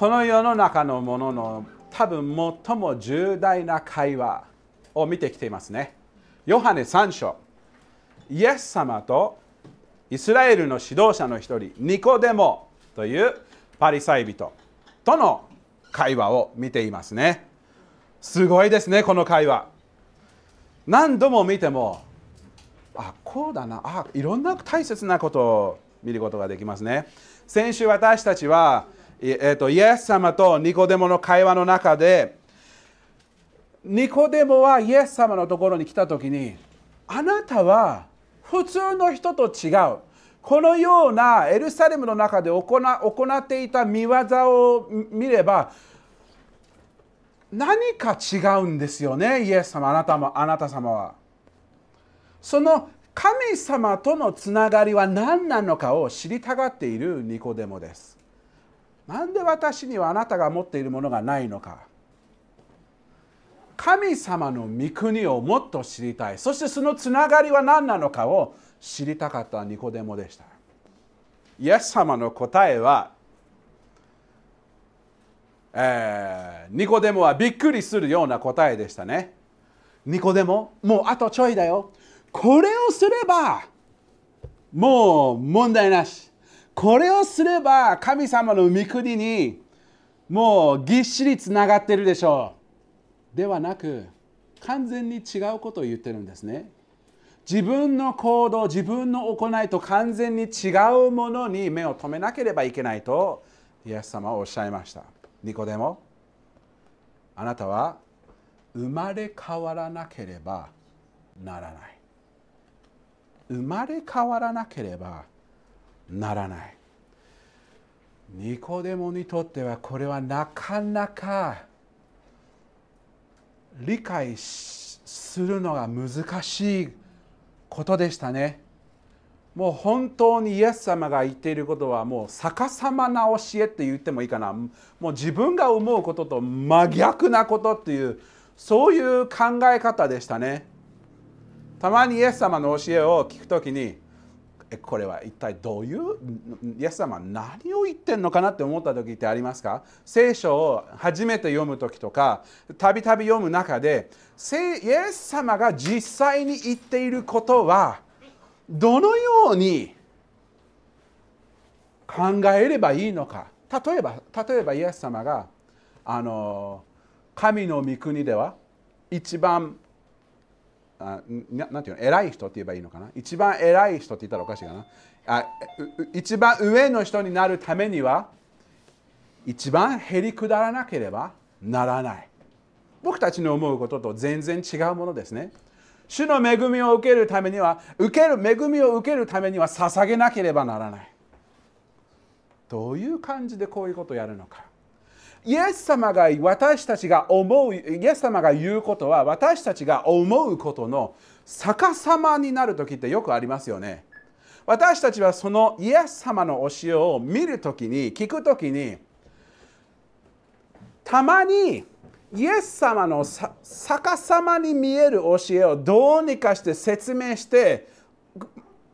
この世の中のものの多分最も重大な会話を見てきていますね。ヨハネ3章イエス様とイスラエルの指導者の一人ニコデモというパリサイ人との会話を見ていますね。すごいですね、この会話。何度も見ても、あ、こうだな、あ、いろんな大切なことを見ることができますね。先週私たちはえーと、イエス様とニコデモの会話の中でニコデモはイエス様のところに来た時にあなたは普通の人と違う。このようなエルサレムの中で行行っていた見業を見れば何か違うんですよねイエス様あなたもあなた様は。その神様とのつながりは何なのかを知りたがっているニコデモです。なんで私にはあなたが持っているものがないのか。神様の御国をもっと知りたい。そしてそのつながりは何なのかを知りたかったニコデモでした。イエス様の答えは、えー、ニコデモはびっくりするような答えでしたね。ニコデモもうあとちょいだよ。これをすればもう問題なし。これをすれば神様の御国にもうぎっしりつながってるでしょう。ではなく完全に違うことを言ってるんですね。自分の行動自分の行いと完全に違うものに目を留めなければいけないとイエス様はおっしゃいました。ニコデモあなたは生まれ変わらなければならない。生まれ変わらなければならない。ニコデモにとってはこれはなかなか理解するのが難しいことでしたね。もう本当にイエス様が言っていることはもう逆さまな教えって言ってもいいかな。もう自分が思うことと真逆なことっていうそういう考え方でしたね。たまにイエス様の教えを聞くときにこれは一体どういう？イエス様何を言ってんのかなって思った時ってありますか？聖書を初めて読む時とかたびたび読む中でイエス様が実際に言っていることはどのように考えればいいのか？例えば例えばイエス様があの神の御国では一番あななんていうの偉い人って言えばいいのかな？一番偉い人って言ったらおかしいかな？あ一番上の人になるためには一番へりくだらなければならない。僕たちの思うことと全然違うものですね。主の恵みを受けるためには受ける恵みを受けるためには捧げなければならない。どういう感じでこういうことをやるのか。イエス様が私たちが思う、イエス様が言うことは私たちが思うことの逆さまになる時ってよくありますよね。私たちはそのイエス様の教えを見るときに、聞くときに、たまにイエス様の逆さまに見える教えをどうにかして説明して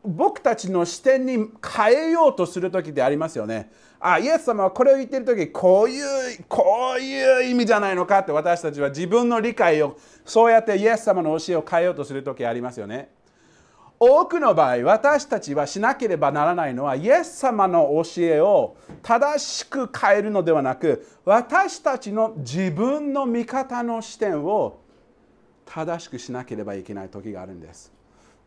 僕たちの視点に変えようとする時ってありますよね。あイエス様はこれを言ってる時こういうこういう意味じゃないのかって私たちは自分の理解をそうやってイエス様の教えを変えようとする時ありますよね。多くの場合私たちはしなければならないのはイエス様の教えを正しく変えるのではなく私たちの自分の見方の視点を正しくしなければいけない時があるんです。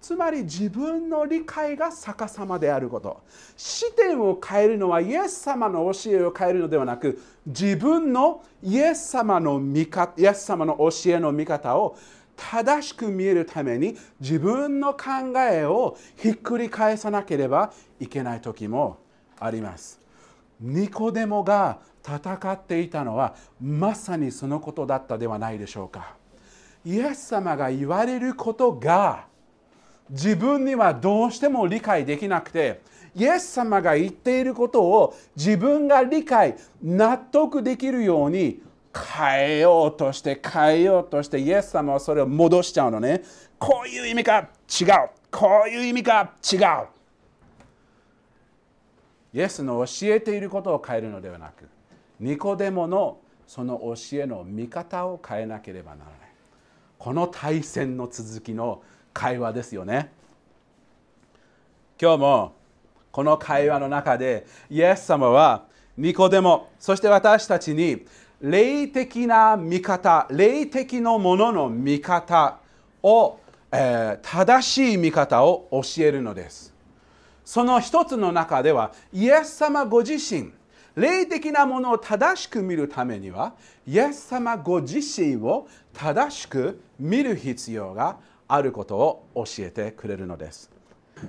つまり自分の理解が逆さまであること。視点を変えるのはイエス様の教えを変えるのではなく自分のイエス様の見方イエス様の教えの見方を正しく見えるために自分の考えをひっくり返さなければいけない時もあります。ニコデモが戦っていたのはまさにそのことだったではないでしょうか。イエス様が言われることが自分にはどうしても理解できなくてイエス様が言っていることを自分が理解納得できるように変えようとして変えようとしてイエス様はそれを戻しちゃうのね。こういう意味か違う。こういう意味か違う。イエスの教えていることを変えるのではなくニコデモのその教えの見方を変えなければならない。この対戦の続きの会話ですよね。今日もこの会話の中でイエス様はニコデモそして私たちに霊的な見方霊的なものの見方を、えー、正しい見方を教えるのです。その一つの中ではイエス様ご自身霊的なものを正しく見るためにはイエス様ご自身を正しく見る必要があることを教えてくれるのです。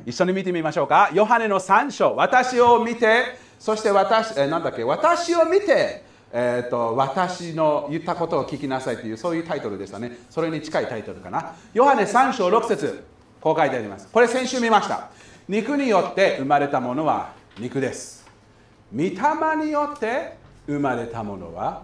一緒に見てみましょうか。ヨハネの3章。私を見てそして私えなんだっけ？私を見てえーと、私の言ったことを聞きなさいというそういうタイトルでしたね。それに近いタイトルかな。ヨハネ3章6節。こう書いてあります。これ先週見ました。肉によって生まれたものは肉です。御霊によって生まれたものは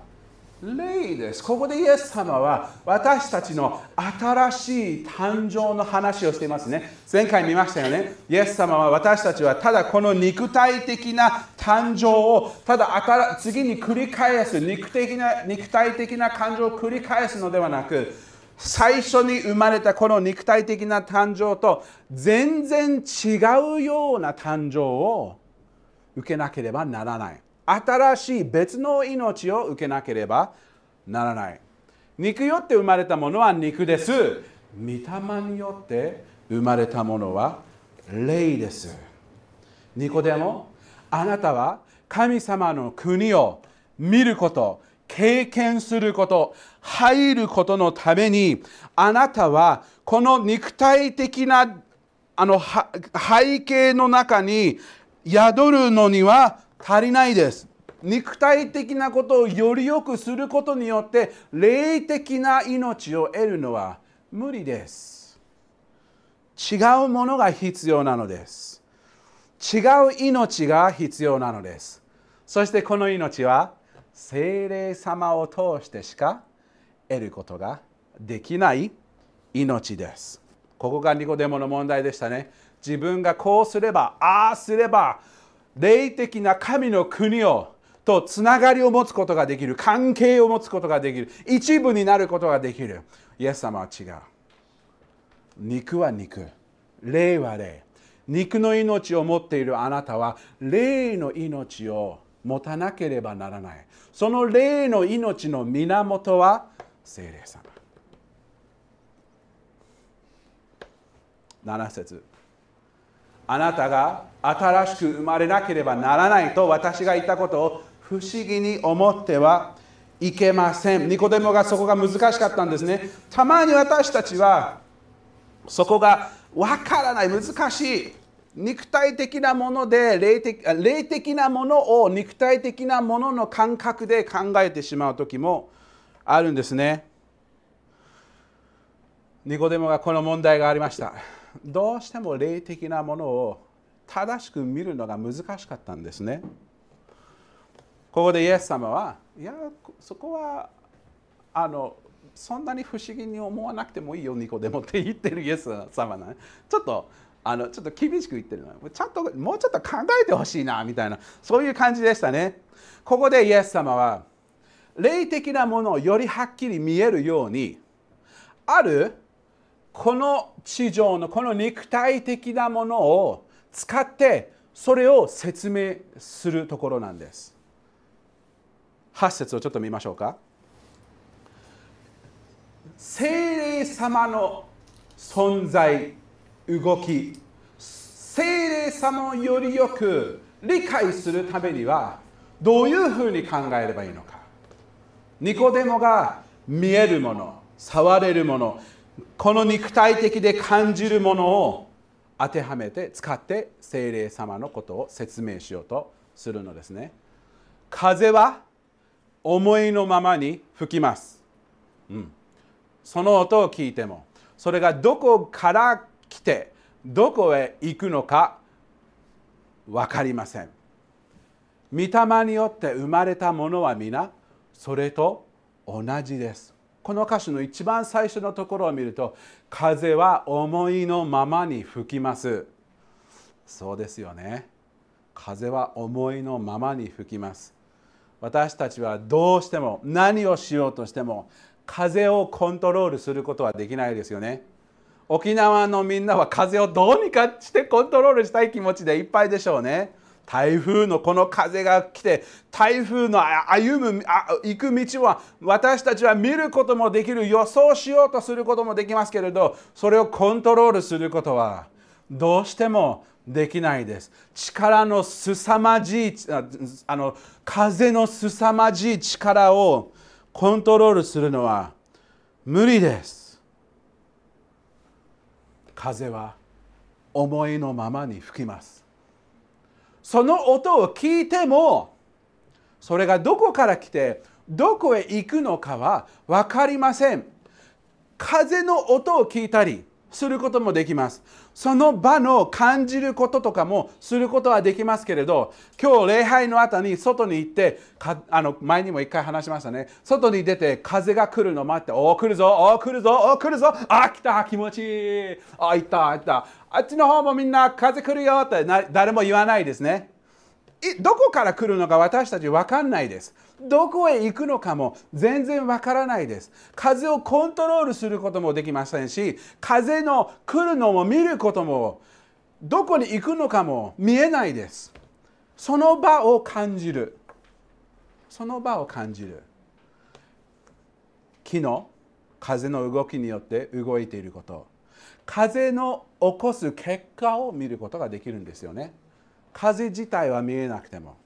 霊です。ここでイエス様は私たちの新しい誕生の話をしていますね。前回見ましたよね。イエス様は私たちはただこの肉体的な誕生をただ次に繰り返す肉的な肉体的な感情を繰り返すのではなく最初に生まれたこの肉体的な誕生と全然違うような誕生を受けなければならない。新しい別の命を受けなければならない。肉よって生まれたものは肉です。御霊によって生まれたものは霊です。ニコデモあなたは神様の国を見ること経験すること入ることのためにあなたはこの肉体的なあの背景の中に宿るのには足りないです。肉体的なことをより良くすることによって霊的な命を得るのは無理です。違うものが必要なのです。違う命が必要なのです。そしてこの命は精霊様を通してしか得ることができない命です。ここがニコデモの問題でしたね。自分がこうすればああすれば霊的な神の国をとつながりを持つことができる関係を持つことができる一部になることができる。イエス様は違う。肉は肉。霊は霊。肉の命を持っているあなたは霊の命を持たなければならない。その霊の命の源は聖霊様。7節。あなたが新しく生まれなければならないと私が言ったことを不思議に思ってはいけません。ニコデモがそこが難しかったんですね。たまに私たちはそこがわからない、難しい。肉体的なもので霊的霊的なものを肉体的なものの感覚で考えてしまう時もあるんですね。ニコデモがこの問題がありました。どうしても霊的なものを正しく見るのが難しかったんですね。ここでイエス様はいやそこはあのそんなに不思議に思わなくてもいいよニコでもって言ってるイエス様なちょっとあのちょっと厳しく言ってるの。ちゃんともうちょっと考えてほしいなみたいな。そういう感じでしたね。ここでイエス様は霊的なものをよりはっきり見えるようにあるこの地上のこの肉体的なものを使ってそれを説明するところなんです。8節をちょっと見ましょうか。精霊様の存在、動き、精霊様をよりよく理解するためにはどういうふうに考えればいいのか。ニコデモが見えるもの、触れるもの、この肉体的で感じるものを当てはめて使って精霊様のことを説明しようとするのですね。風は思いのままに吹きます、うん、その音を聞いてもそれがどこから来てどこへ行くのか分かりません。御霊によって生まれたものは皆それと同じです。この歌詞の一番最初のところを見ると風は思いのままに吹きます。そうですよね。風は思いのままに吹きます。私たちはどうしても何をしようとしても風をコントロールすることはできないですよね。沖縄のみんなは風をどうにかしてコントロールしたい気持ちでいっぱいでしょうね。台風のこの風が来て台風の歩む行く道は私たちは見ることもできる予想しようとすることもできますけれどそれをコントロールすることはどうしてもできないです。力のすさまじいあの風のすさまじい力をコントロールするのは無理です。風は思いのままに吹きます。その音を聞いてもそれがどこから来てどこへ行くのかは分かりません。風の音を聞いたりすることもできます。その場の感じることとかもすることはできますけれど今日礼拝の後に外に行ってあの前にも一回話しましたね。外に出て風が来るの待っておお来るぞおお来るぞおお来るぞ。あ来た気持ちいい。あ行った行った。あっちの方もみんな風来るよって誰も言わないですね。どこから来るのか私たち分かんないです。どこへ行くのかも全然わからないです。風をコントロールすることもできませんし風の来るのも見ることもどこに行くのかも見えないです。その場を感じる。その場を感じる。木の風の動きによって動いていること。風の起こす結果を見ることができるんですよね。風自体は見えなくても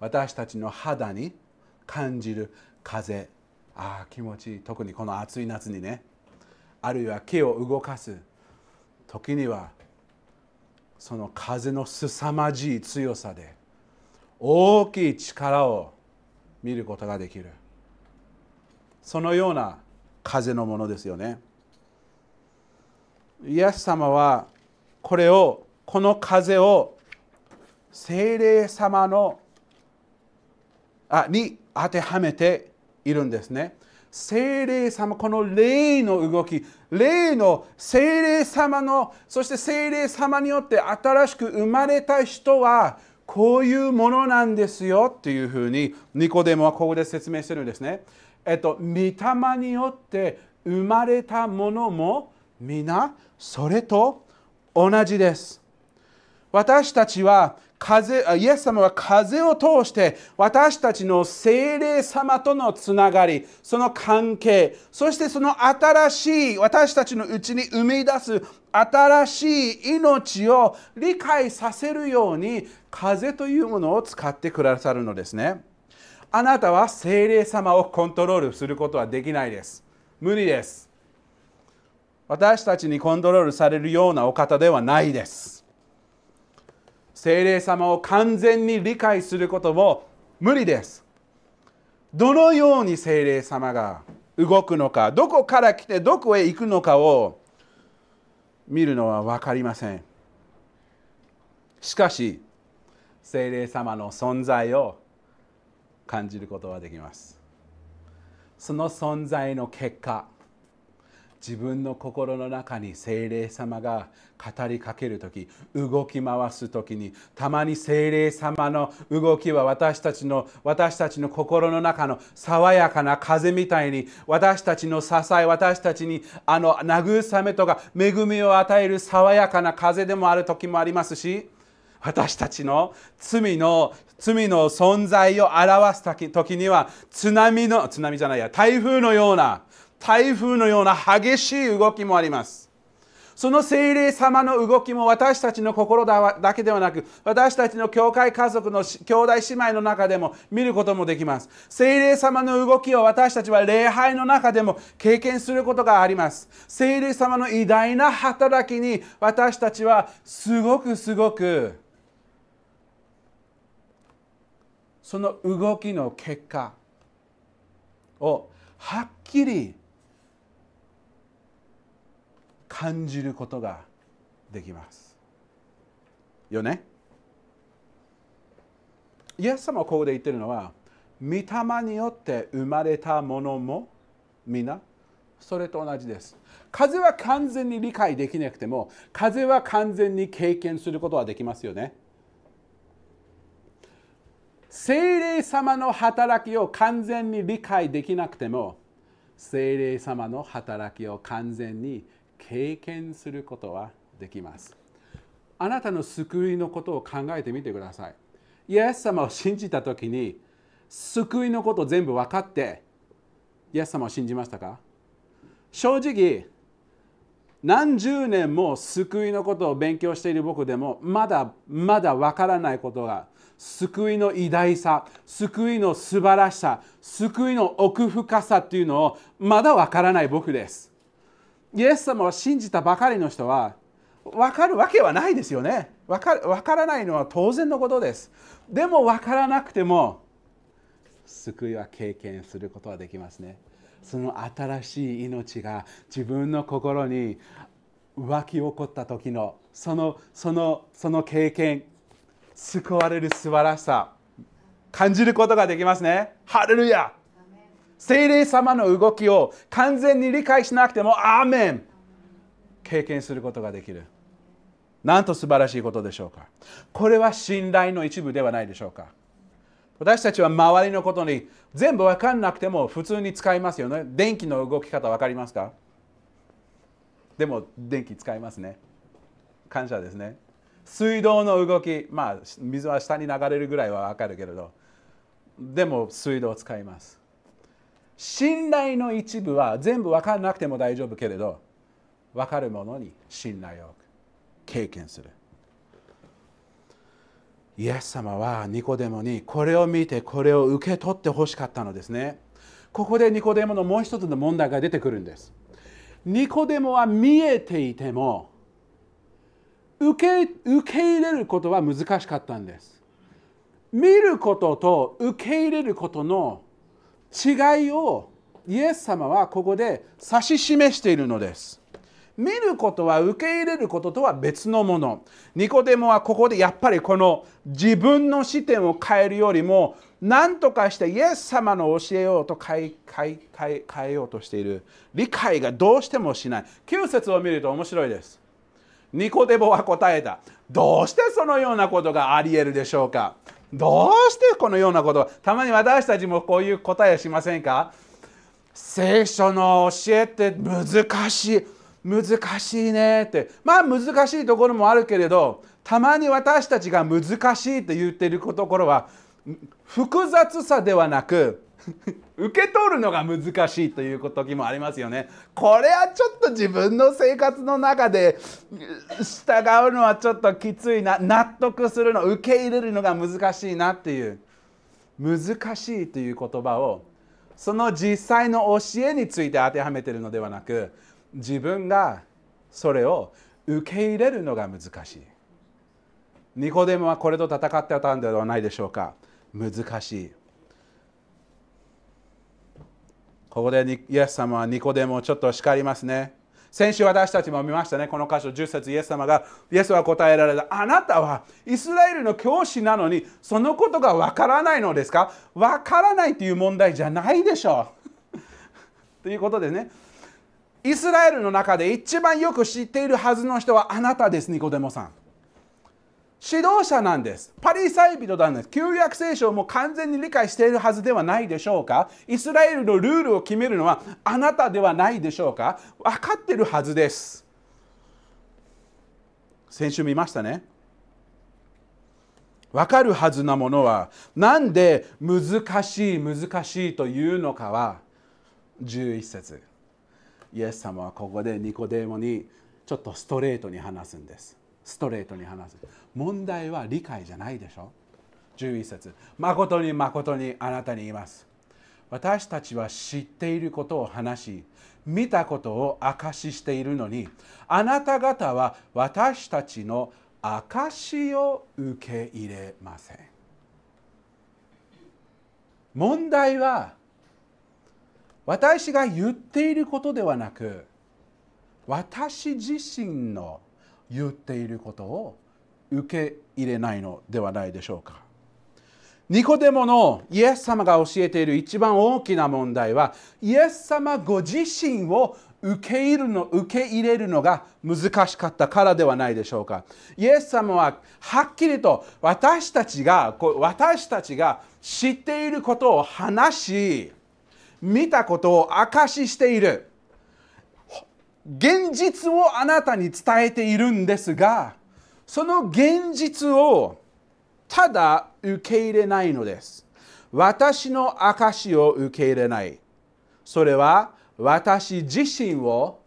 私たちの肌に感じる風。ああ気持ちいい。特にこの暑い夏にね。あるいは木を動かす時にはその風の凄まじい強さで大きい力を見ることができる。そのような風のものですよね。イエス様はこれをこの風を精霊様のあに当てはめているんですね。精霊様、この霊の動き、霊の精霊様の、そして精霊様によって新しく生まれた人は、こういうものなんですよっていうふうに、ニコデモはここで説明してるんですね。えっと、御霊によって生まれたものも、皆それと同じです。私たちは風イエス様は風を通して私たちの精霊様とのつながりその関係そしてその新しい私たちのうちに生み出す新しい命を理解させるように風というものを使ってくださるのですね。あなたは精霊様をコントロールすることはできないです。無理です。私たちにコントロールされるようなお方ではないです。精霊様を完全に理解することも無理です。どのように精霊様が動くのか、どこから来てどこへ行くのかを見るのは分かりません。しかし、精霊様の存在を感じることはできます。その存在の結果、自分の心の中に精霊様が語りかける時動き回す時にたまに精霊様の動きは私たちの私たちの心の中の爽やかな風みたいに私たちの支え私たちにあの慰めとか恵みを与える爽やかな風でもある時もありますし私たちの罪の罪の存在を表す時には津波の津波じゃないや台風のような台風のような激しい動きもあります。その精霊様の動きも私たちの心だけではなく私たちの教会家族の兄弟姉妹の中でも見ることもできます。精霊様の動きを私たちは礼拝の中でも経験することがあります。精霊様の偉大な働きに私たちはすごくすごくその動きの結果をはっきり感じることができます。よね？イエス様はここで言ってるのは御霊によって生まれたものもみんなそれと同じです。風は完全に理解できなくても風は完全に経験することはできますよね。精霊様の働きを完全に理解できなくても精霊様の働きを完全に経験することはできます。あなたの救いのことを考えてみてください。イエス様を信じた時に救いのこと全部分かってイエス様を信じましたか？正直何十年も救いのことを勉強している僕でもまだまだ分からないことが救いの偉大さ救いの素晴らしさ救いの奥深さっていうのをまだ分からない僕です。イエス様を信じたばかりの人は分かるわけはないですよね。分か分からないのは当然のことです。でも分からなくても救いは経験することはできますね。その新しい命が自分の心に湧き起こった時のそのそのその経験救われる素晴らしさ感じることができますね。ハレルヤ!精霊様の動きを完全に理解しなくてもアーメン。経験することができる。なんと素晴らしいことでしょうか。これは信頼の一部ではないでしょうか。私たちは周りのことに全部分かんなくても普通に使いますよね。電気の動き方分かりますか？でも電気使いますね。感謝ですね。水道の動きまあ水は下に流れるぐらいは分かるけれど。でも水道を使います。信頼の一部は全部分からなくても大丈夫けれど分かるものに信頼を経験する。イエス様はニコデモにこれを見てこれを受け取ってほしかったのですね。ここでニコデモのもう一つの問題が出てくるんです。ニコデモは見えていても受け受け入れることは難しかったんです。見ることと受け入れることの違いをイエス様はここで指し示しているのです。見ることは受け入れることとは別のもの。ニコデモはここでやっぱりこの自分の視点を変えるよりも何とかしてイエス様の教えようと変え変えようとしている。理解がどうしてもしない。9節を見ると面白いです。ニコデモは答えた。どうしてそのようなことがあり得るでしょうか？どうしてこのようなことたまに私たちもこういう答えしませんか？聖書の教えって難しい。難しいねって。まあ難しいところもあるけれどたまに私たちが難しいって言っているところは複雑さではなく受け取るのが難しいという時もありますよね。これはちょっと自分の生活の中で従うのはちょっときついな納得するの受け入れるのが難しいなっていう難しいという言葉をその実際の教えについて当てはめてるのではなく自分がそれを受け入れるのが難しい。ニコデモはこれと戦ってたんではないでしょうか。難しい。ここでイエス様はニコデモをちょっと叱りますね。先週私たちも見ましたね、この箇所10節イエス様が、イエスは答えられた。あなたはイスラエルの教師なのに、そのことがわからないのですか？わからないという問題じゃないでしょう。ということでね。イスラエルの中で一番よく知っているはずの人はあなたです、ニコデモさん。指導者なんです。パリサイ人なんです。旧約聖書をもう完全に理解しているはずではないでしょうか？イスラエルのルールを決めるのはあなたではないでしょうか？分かってるはずです。先週見ましたね。分かるはずなものはなんで難しい難しいというのかは11節イエス様はここでニコデーモにちょっとストレートに話すんですストレートに話す問題は理解じゃないでしょ？11節。誠に誠にあなたに言います。私たちは知っていることを話し見たことを証ししているのにあなた方は私たちの証を受け入れません。問題は私が言っていることではなく私自身の言っていることを受け入れないのではないでしょうか。ニコデモのイエス様が教えている一番大きな問題はイエス様ご自身を受け入るの受け入れるのが難しかったからではないでしょうか。イエス様ははっきりと私たちが私たちが知っていることを話し見たことを証ししている現実をあなたに伝えているんですがその現実をただ受け入れないのです。私の証を受け入れない。それは私自身を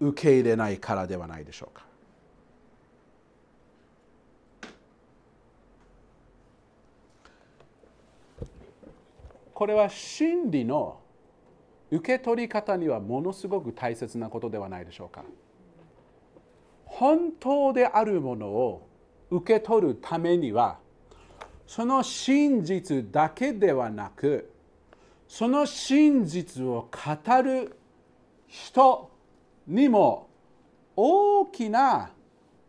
受け入れないからではないでしょうか。これは真理の受け取り方にはものすごく大切なことではないでしょうか。本当であるものを受け取るためにはその真実だけではなくその真実を語る人にも大きな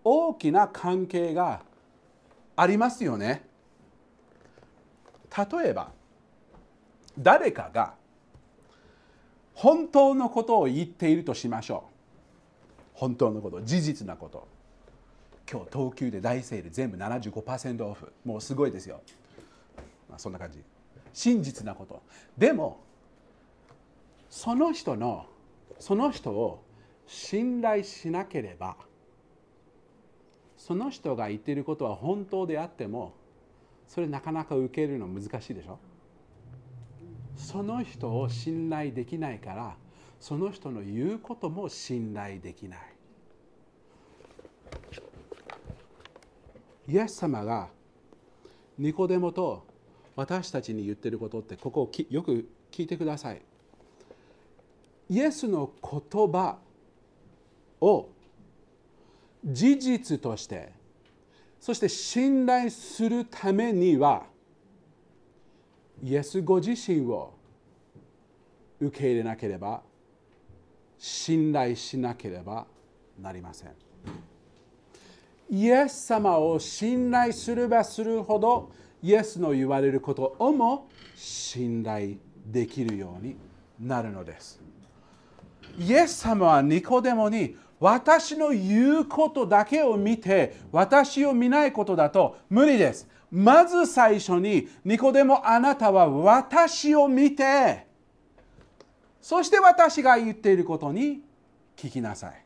大きな関係がありますよね。例えば誰かが本当のことを言っているとしましょう。本当のこと事実なこと。今日東急で大セール全部75%オフ。もうすごいですよ、まあ、そんな感じ。真実なこと。でもその人のその人を信頼しなければその人が言っていることは本当であってもそれなかなか受けるの難しいでしょ。その人を信頼できないからその人の言うことも信頼できない。イエス様がニコデモと私たちに言ってることってここをよく聞いてください。イエスの言葉を事実としてそして信頼するためにはイエスご自身を受け入れなければ信頼しなければなりません。イエス様を信頼すればするほどイエスの言われることをも信頼できるようになるのです。イエス様はニコデモに私の言うことだけを見て私を見ないことだと無理です。まず最初にニコデモあなたは私を見てそして私が言っていることに聞きなさい。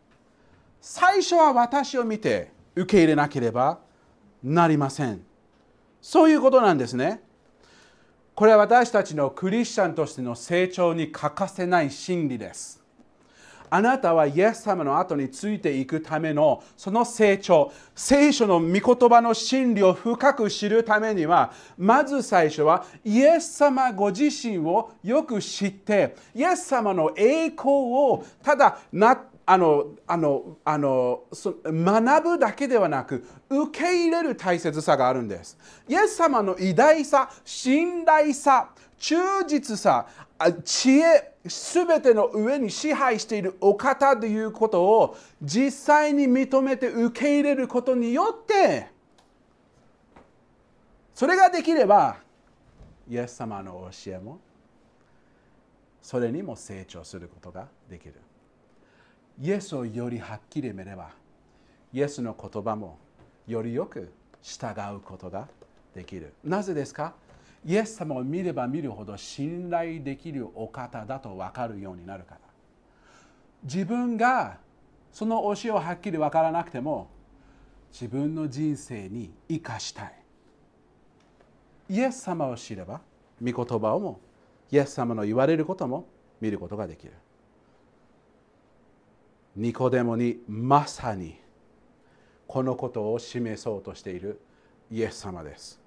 最初は私を見て受け入れなければなりません。そういうことなんですね。これは私たちのクリスチャンとしての成長に欠かせない真理です。あなたはイエス様の後についていくためのその成長聖書の御言葉の真理を深く知るためにはまず最初はイエス様ご自身をよく知ってイエス様の栄光をただなあのあのあの学ぶだけではなく受け入れる大切さがあるんです。イエス様の偉大さ、信頼さ、忠実さ、知恵、すべての上に支配しているお方ということを実際に認めて受け入れることによってそれができればイエス様の教えもそれにも成長することができる。イエスをよりはっきり見ればイエスの言葉もよりよく従うことができるなぜですか？イエス様を見れば見るほど信頼できるお方だと分かるようになるから。自分がその教えをはっきり分からなくても自分の人生に生かしたい。イエス様を知れば御言葉をもイエス様の言われることも見ることができる。ニコデモにまさにこのことを示そうとしているイエス様です。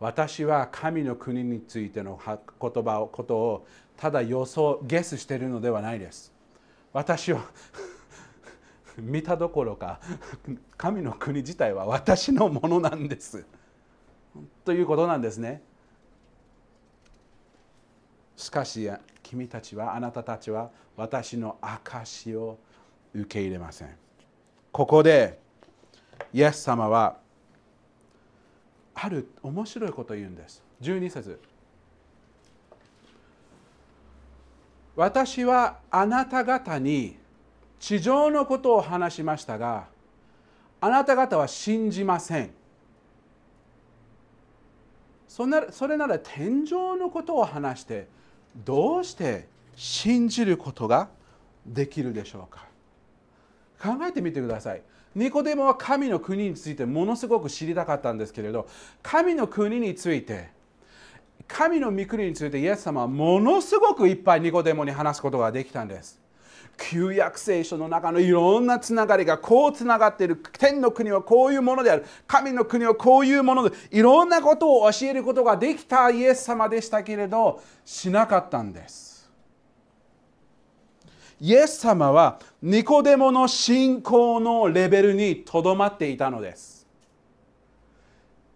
私は神の国についての言葉をことをただ予想ゲスしているのではないです。私は見たどころか神の国自体は私のものなんです。ということなんですね。しかし君たちはあなたたちは私の証を受け入れませんここでイエス様はある面白いことを言うんです。12節。私はあなた方に地上のことを話しましたがあなた方は信じません。それなら天井のことを話してどうして信じることができるでしょうか。考えてみてください。ニコデモは神の国についてものすごく知りたかったんですけれど神の国について神の御国についてイエス様はものすごくいっぱいニコデモに話すことができたんです。旧約聖書の中のいろんなつながりがこうつながっている。天の国はこういうものである。神の国はこういうものでいろんなことを教えることができたイエス様でしたけれどしなかったんです。イエス様はニコデモの信仰のレベルにとどまっていたのです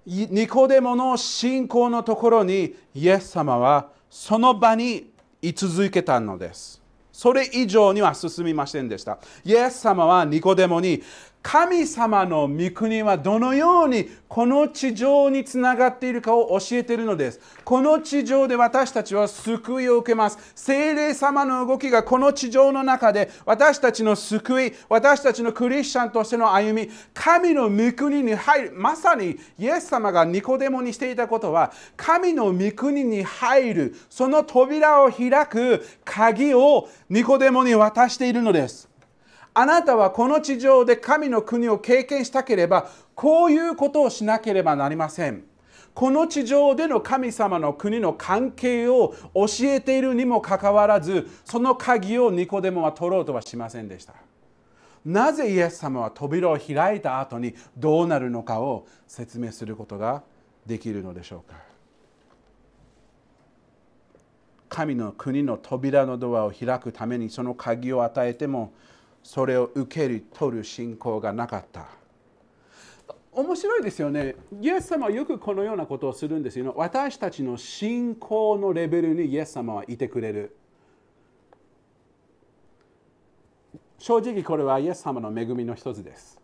ニコデモの信仰のところにイエス様はその場に居続けたのですそれ以上には進みませんでした。イエス様はニコデモに神様の御国はどのようにこの地上につながっているかを教えているのです。この地上で私たちは救いを受けます。精霊様の動きがこの地上の中で私たちの救い、私たちのクリスチャンとしての歩み、神の御国に入る。まさにイエス様がニコデモにしていたことは、神の御国に入る、その扉を開く鍵をニコデモに渡しているのです。あなたはこの地上で神の国を経験したければこういうことをしなければなりません。この地上での神様の国の関係を教えているにもかかわらずその鍵をニコデモは取ろうとはしませんでした。なぜイエス様は扉を開いた後にどうなるのかを説明することができるのでしょうか神の国の扉のドアを開くためにその鍵を与えてもそれを受け取る信仰がなかった。面白いですよね。イエス様はよくこのようなことをするんですよ。私たちの信仰のレベルにイエス様はいてくれる。正直これはイエス様の恵みの一つです。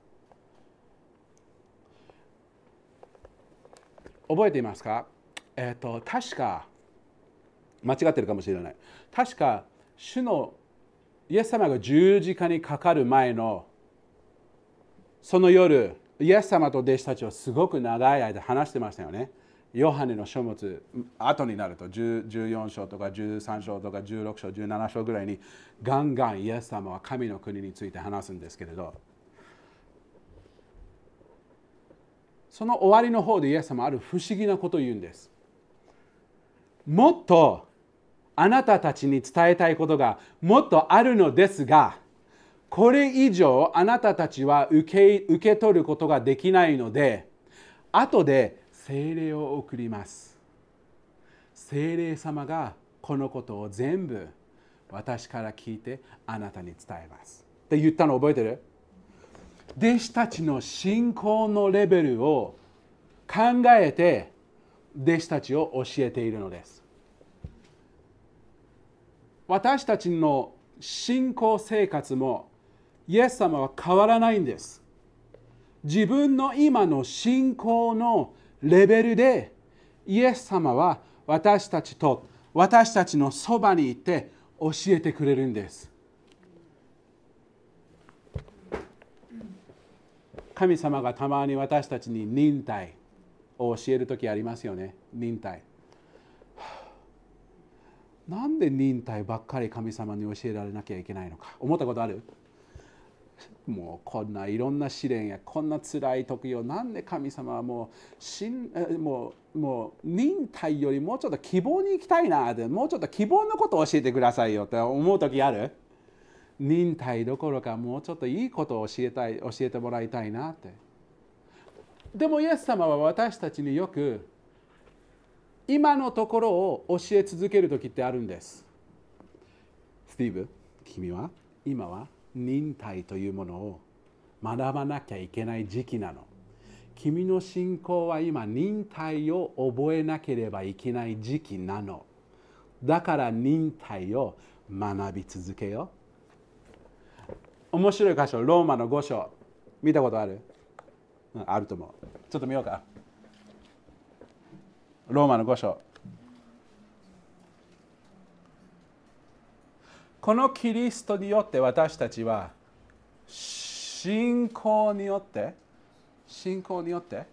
覚えていますか？えっ、ー、と確か間違ってるかもしれない。確か主のイエス様が十字架にかかる前のその夜イエス様と弟子たちはすごく長い間話してましたよね。ヨハネの書物後になると14章とか13章とか16章17章ぐらいにガンガンイエス様は神の国について話すんですけれどその終わりの方でイエス様ある不思議なことを言うんです。もっとあなたたちに伝えたいことがもっとあるのですがこれ以上あなたたちは受け受け取ることができないので後で精霊を送ります。精霊様がこのことを全部私から聞いてあなたに伝えます。って言ったの覚えてる？弟子たちの信仰のレベルを考えて弟子たちを教えているのです。私たちの信仰生活もイエス様は変わらないんです。自分の今の信仰のレベルでイエス様は私たちと私たちのそばにいて教えてくれるんです。神様がたまに私たちに忍耐を教える時ありますよね。忍耐。なんで忍耐ばっかり神様に教えられなきゃいけないのか？思ったことある？もうこんないろんな試練やこんな辛い時をなんで神様はもうしんもうもう忍耐よりもうちょっと希望に行きたいなってもうちょっと希望のことを教えてくださいよって思う時ある？忍耐どころかもうちょっといいことを教えたい教えてもらいたいなって。でもイエス様は私たちによく今のところを教え続ける時ってあるんです。スティーブ君は今は忍耐というものを学ばなきゃいけない時期なの。君の信仰は今忍耐を覚えなければいけない時期なの。だから忍耐を学び続けよ面白い箇所ローマの5章。見たことある、うん、あると思う。ちょっと見ようか。ローマの5章。このキリストによって私たちは信仰によって信仰によって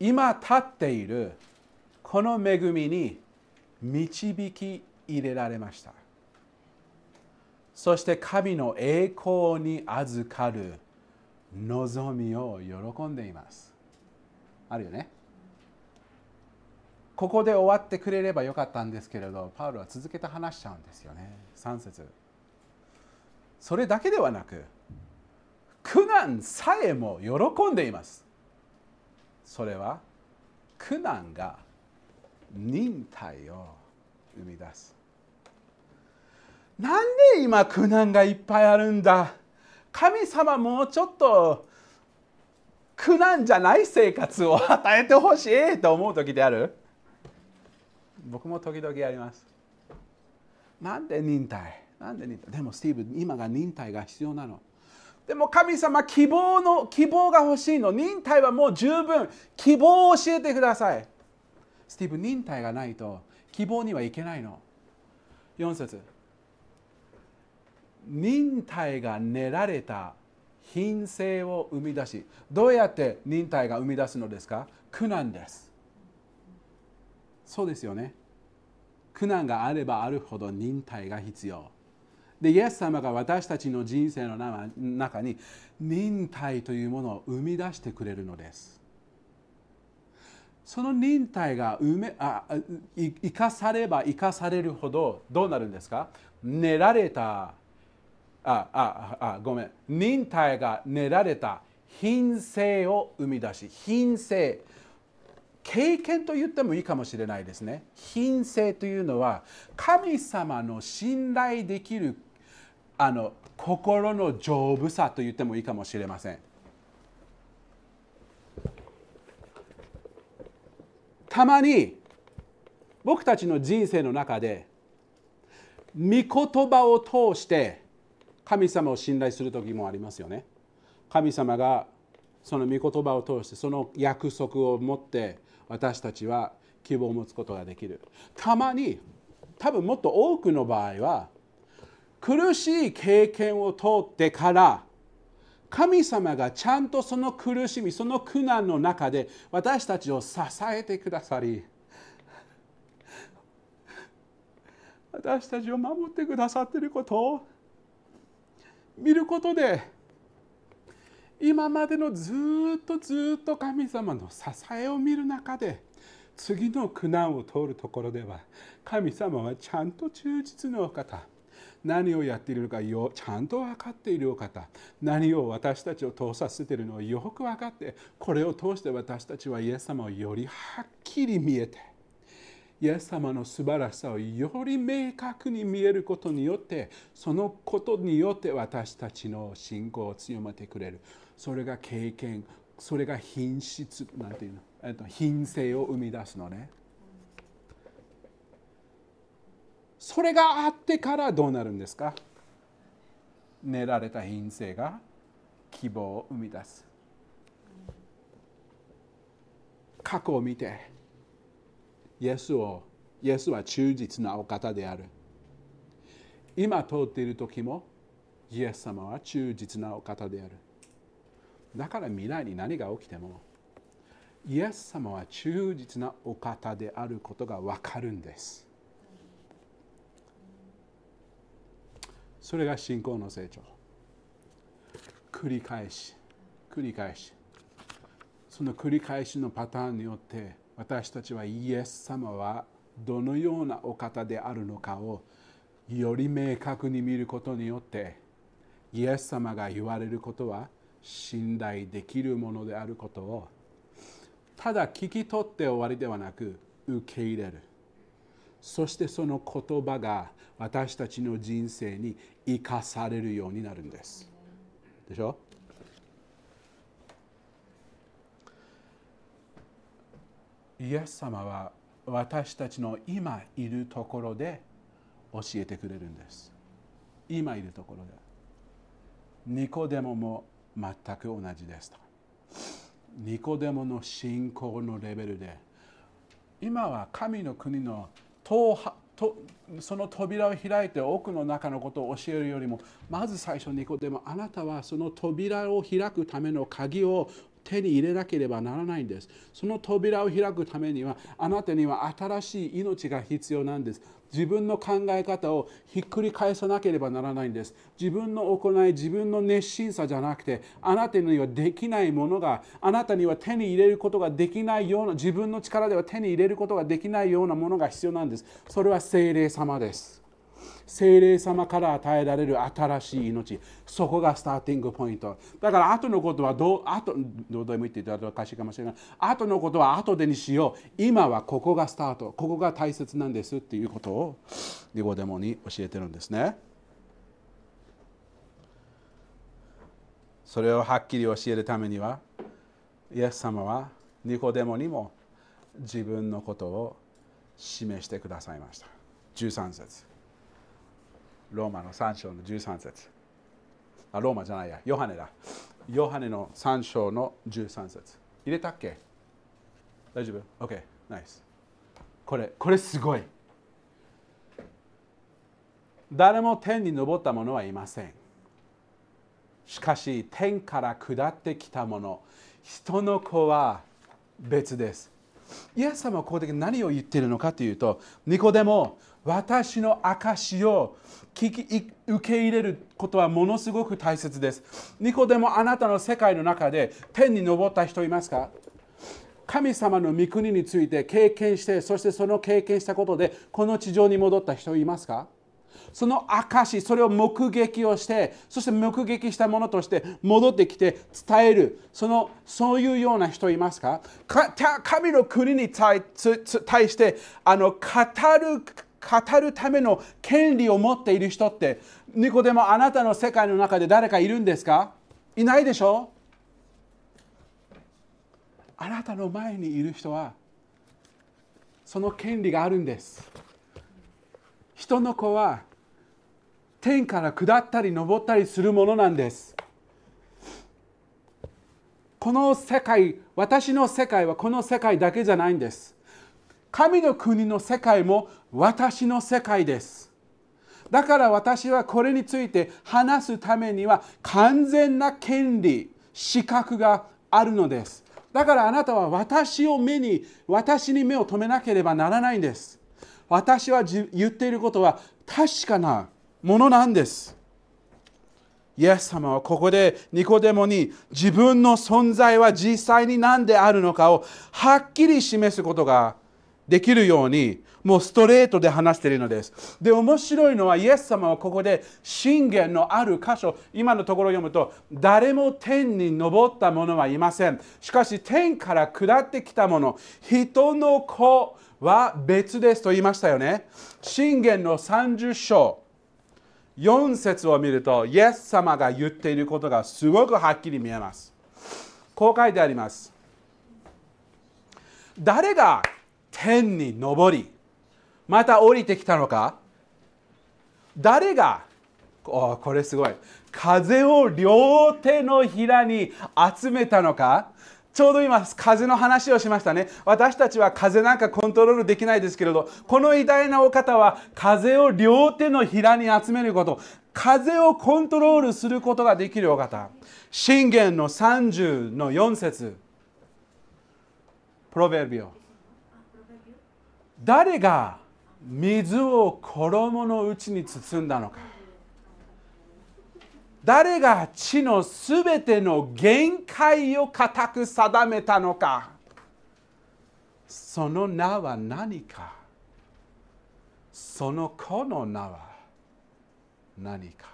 今立っているこの恵みに導き入れられました。そして神の栄光に預かる望みを喜んでいます。あるよね。ここで終わってくれればよかったんですけれどパウロは続けて話しちゃうんですよね。3節。それだけではなく苦難さえも喜んでいます。それは苦難が忍耐を生み出す。なんで今苦難がいっぱいあるんだ？神様もうちょっと苦難じゃない生活を与えてほしいと思う時である？僕も時々あります。なんで忍耐？なんで忍耐？でもスティーブ今が忍耐が必要なの。でも神様希望の希望が欲しいの。忍耐はもう十分。希望を教えてください。スティーブ忍耐がないと希望にはいけないの。4節。忍耐が練られた品性を生み出しどうやって忍耐が生み出すのですか？苦難です。そうですよね。苦難があればあるほど忍耐が必要。でイエス様が私たちの人生の中に忍耐というものを生み出してくれるのです。その忍耐が生めあ生かされば生かされるほどどうなるんですか？練られた。あああごめん。忍耐が練られた。品性を生み出し品性。経験と言ってもいいかもしれないですね。品性というのは神様の信頼できるあの心の丈夫さと言ってもいいかもしれません。たまに僕たちの人生の中で御言葉を通して神様を信頼する時もありますよね。神様がその御言葉を通してその約束を持って私たちは希望を持つことができる。たまに多分もっと多くの場合は苦しい経験を通ってから神様がちゃんとその苦しみその苦難の中で私たちを支えてくださり私たちを守ってくださっていることを見ることで今までのずっとずっと神様の支えを見る中で次の苦難を通るところでは神様はちゃんと忠実なお方。何をやっているのかよちゃんと分かっているお方。何を私たちを通させているのをよく分かってこれを通して私たちはイエス様をよりはっきり見えてイエス様の素晴らしさをより明確に見えることによってそのことによって私たちの信仰を強めてくれる。それが経験それが品質なんていうの、えっと、品性を生み出すのね。それがあってからどうなるんですか？練られた品性が希望を生み出す。過去を見てイエスをイエスは忠実なお方である。今通っている時もイエス様は忠実なお方である。だから未来に何が起きてもイエス様は忠実なお方であることが分かるんです。それが信仰の成長。繰り返し繰り返し。その繰り返しのパターンによって私たちはイエス様はどのようなお方であるのかをより明確に見ることによってイエス様が言われることは信頼できるものであることをただ聞き取って終わりではなく受け入れる。そしてその言葉が私たちの人生に生かされるようになるんです。でしょ？イエス様は私たちの今いるところで教えてくれるんです。今いるところで。ニコデモも全く同じですとニコデモの信仰のレベルで今は神の国の党とその扉を開いて奥の中のことを教えるよりもまず最初にニコデモあなたはその扉を開くための鍵を手に入れなければならないんです。その扉を開くためにはあなたには新しい命が必要なんです。自分の考え方をひっくり返さなければならないんです。自分の行い、自分の熱心さじゃなくて、あなたにはできないものが、あなたには手に入れることができないような、自分の力では手に入れることができないようなものが必要なんです。それは精霊様です。精霊様から与えられる新しい命。そこがスターティングポイント。だから後のことはどう後どうでもいいって言ったらおかしいかもしれない。後のことは後でにしよう。今はここがスタート。ここが大切なんですっていうことをニコデモに教えてるんですね。それをはっきり教えるためにはイエス様はニコデモにも自分のことを示してくださいました。13節。ローマの3章の13節。あローマじゃないや。ヨハネだ。ヨハネの3章の13節。入れたっけ？大丈夫 ?OK ナイス。これこれすごい。誰も天に昇った者はいません。しかし天から下ってきた者人の子は別です。イエス様はここで何を言っているのかというとニコデモ私の証を聞き受け入れることはものすごく大切です。ニコデモあなたの世界の中で天に昇った人いますか？神様の御国について経験して、そしてその経験したことでこの地上に戻った人いますか？その証、それを目撃をして、そして目撃したものとして戻ってきて伝える、そのそういうような人いますか？神の国に対してあの語る語るための権利を持っている人ってニコでもあなたの世界の中で誰かいるんですか？いないでしょ？あなたの前にいる人はその権利があるんです。人の子は天から下ったり登ったりするものなんですこの世界私の世界はこの世界だけじゃないんです神の国の世界も私の世界です。だから私はこれについて話すためには完全な権利、資格があるのです。だからあなたは私を目に、私に目を留めなければならないんです。私は言っていることは確かなものなんです。イエス様はここでニコデモに自分の存在は実際に何であるのかをはっきり示すことができるようにもうストレートで話しているのです。で、面白いのはイエス様はここで信玄のある箇所、今のところ読むと、誰も天に昇った者はいません。しかし天から下ってきた者、人の子は別ですと言いましたよね。信玄の30章、4節を見ると、イエス様が言っていることがすごくはっきり見えます。こう書いてあります。誰が天に昇りまた降りてきたのか？誰がこれすごい風を両手のひらに集めたのか？ちょうど今風の話をしましたね。私たちは風なんかコントロールできないですけれどこの偉大なお方は風を両手のひらに集めること風をコントロールすることができるお方。信玄の30の4節。プロベルビオ。誰が水を衣のうちに包んだのか。誰が地のすべての限界を固く定めたのか。その名は何か。その子の名は何か。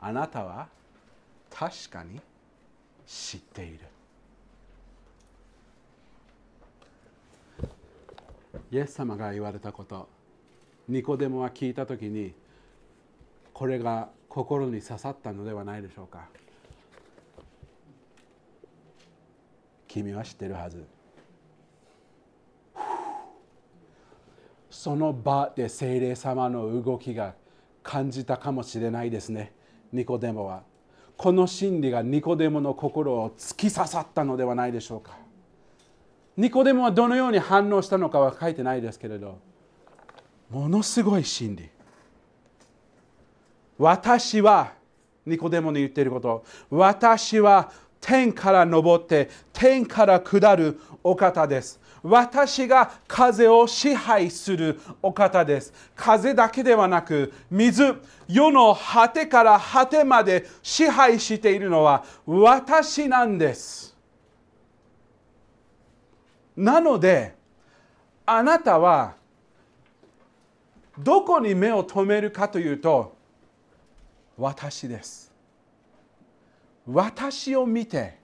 あなたは確かに知っている。イエス様が言われたこと。ニコデモは聞いた時にこれが心に刺さったのではないでしょうか。君は知ってるはず。その場で聖霊様の動きが感じたかもしれないですね。ニコデモは。この真理がニコデモの心を突き刺さったのではないでしょうか。ニコデモはどのように反応したのかは書いてないですけれど。ものすごい真理。私はニコデモに言っていること。私は天から昇って天から下るお方です。私が風を支配するお方です。風だけではなく水世の果てから果てまで支配しているのは私なんです。なのであなたはどこに目を留めるかというと私です。私を見て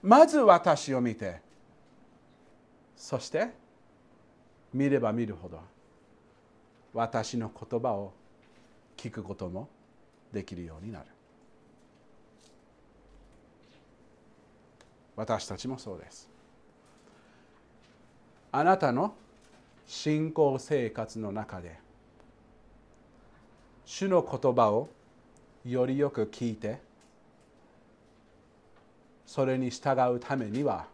まず私を見てそして見れば見るほど私の言葉を聞くこともできるようになる。私たちもそうです。あなたの信仰生活の中で主の言葉をよりよく聞いてそれに従うためには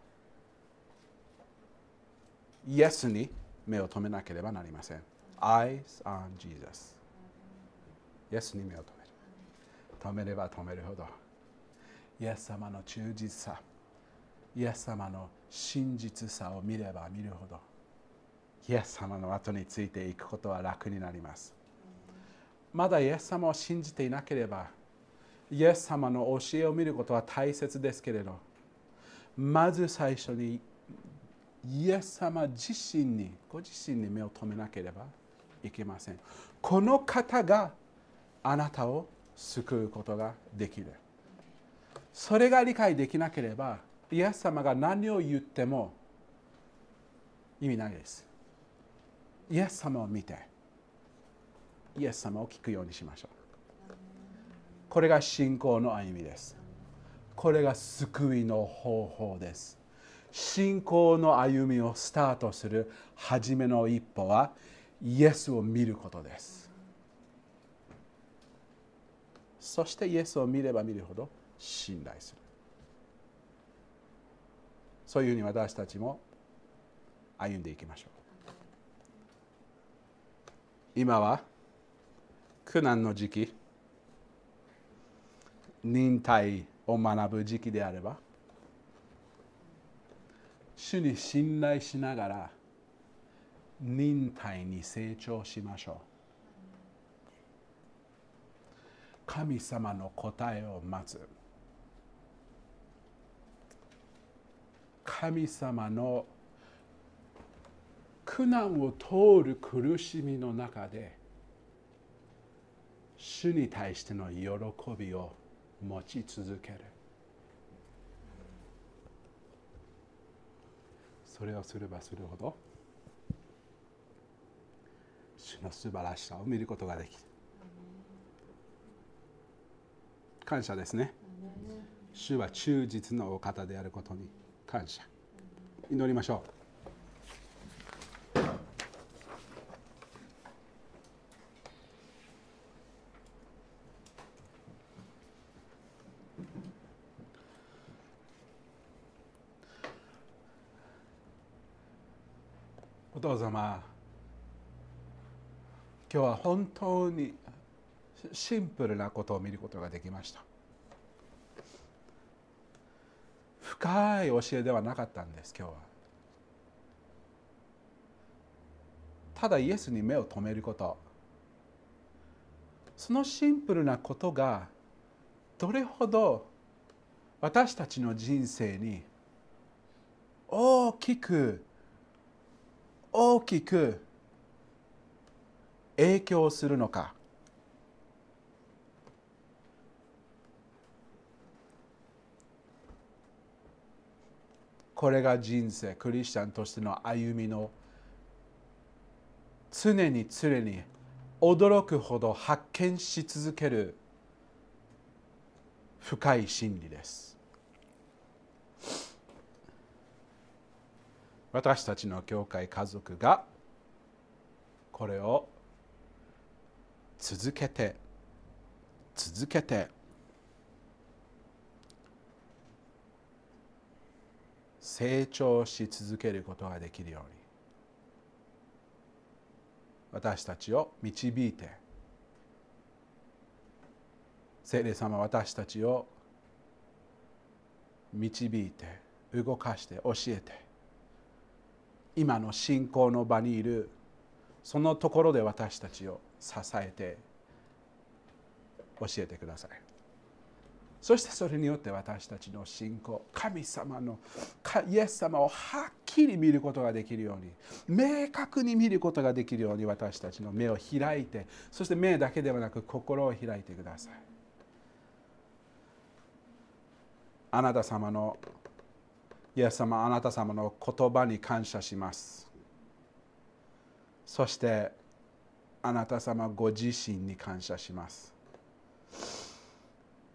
イエスに目を留めなければなりません。Eyes on Jesus。イエスに目を留める。止めれば止めるほど。イエス様の忠実さ、イエス様の真実さを見れば見るほど、イエス様の後についていくことは楽になります。まだイエス様を信じていなければ、イエス様の教えを見ることは大切ですけれど、まず最初にイエス様自身にご自身に目を留めなければいけません。この方があなたを救うことができる。それが理解できなければイエス様が何を言っても意味ないです。イエス様を見て。イエス様を聞くようにしましょう。これが信仰の歩みです。これが救いの方法です。信仰の歩みをスタートする初めの一歩はイエスを見ることです。そしてイエスを見れば見るほど信頼する。そういうふうに私たちも歩んでいきましょう。今は苦難の時期？忍耐を学ぶ時期であれば。主に信頼しながら忍耐に成長しましょう。神様の答えを待つ。神様の苦難を通る苦しみの中で主に対しての喜びを持ち続ける。それをすればするほど主の素晴らしさを見ることができる。感謝ですね。主は忠実のお方であることに感謝。祈りましょう様今日は本当にシンプルなことを見ることができました。深い教えではなかったんです今日は。ただイエスに目を留めること。そのシンプルなことがどれほど私たちの人生に大きく大きく影響するのか？これが人生クリスチャンとしての歩みの常に常に驚くほど発見し続ける深い真理です。私たちの教会家族がこれを続けて続けて成長し続けることができるように私たちを導いて聖霊様私たちを導いて動かして教えて今の信仰の場にいるそのところで私たちを支えて教えてください。そしてそれによって私たちの信仰神様のイエス様をはっきり見ることができるように明確に見ることができるように私たちの目を開いてそして目だけではなく心を開いてください。あなた様のイエス様あなた様の言葉に感謝します。そしてあなた様ご自身に感謝します。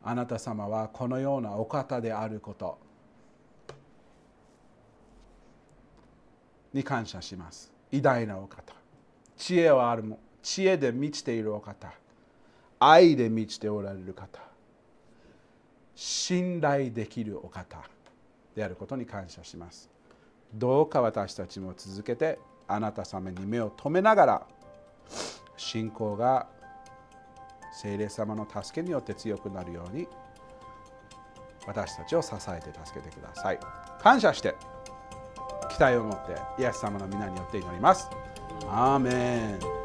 あなた様はこのようなお方であることに感謝します。偉大なお方知恵はあるも知恵で満ちているお方愛で満ちておられる方信頼できるお方。であることに感謝します。どうか私たちも続けてあなた様に目を留めながら信仰が聖霊様の助けによって強くなるように私たちを支えて助けてください。感謝して期待を持ってイエス様の皆によって祈ります。アーメン。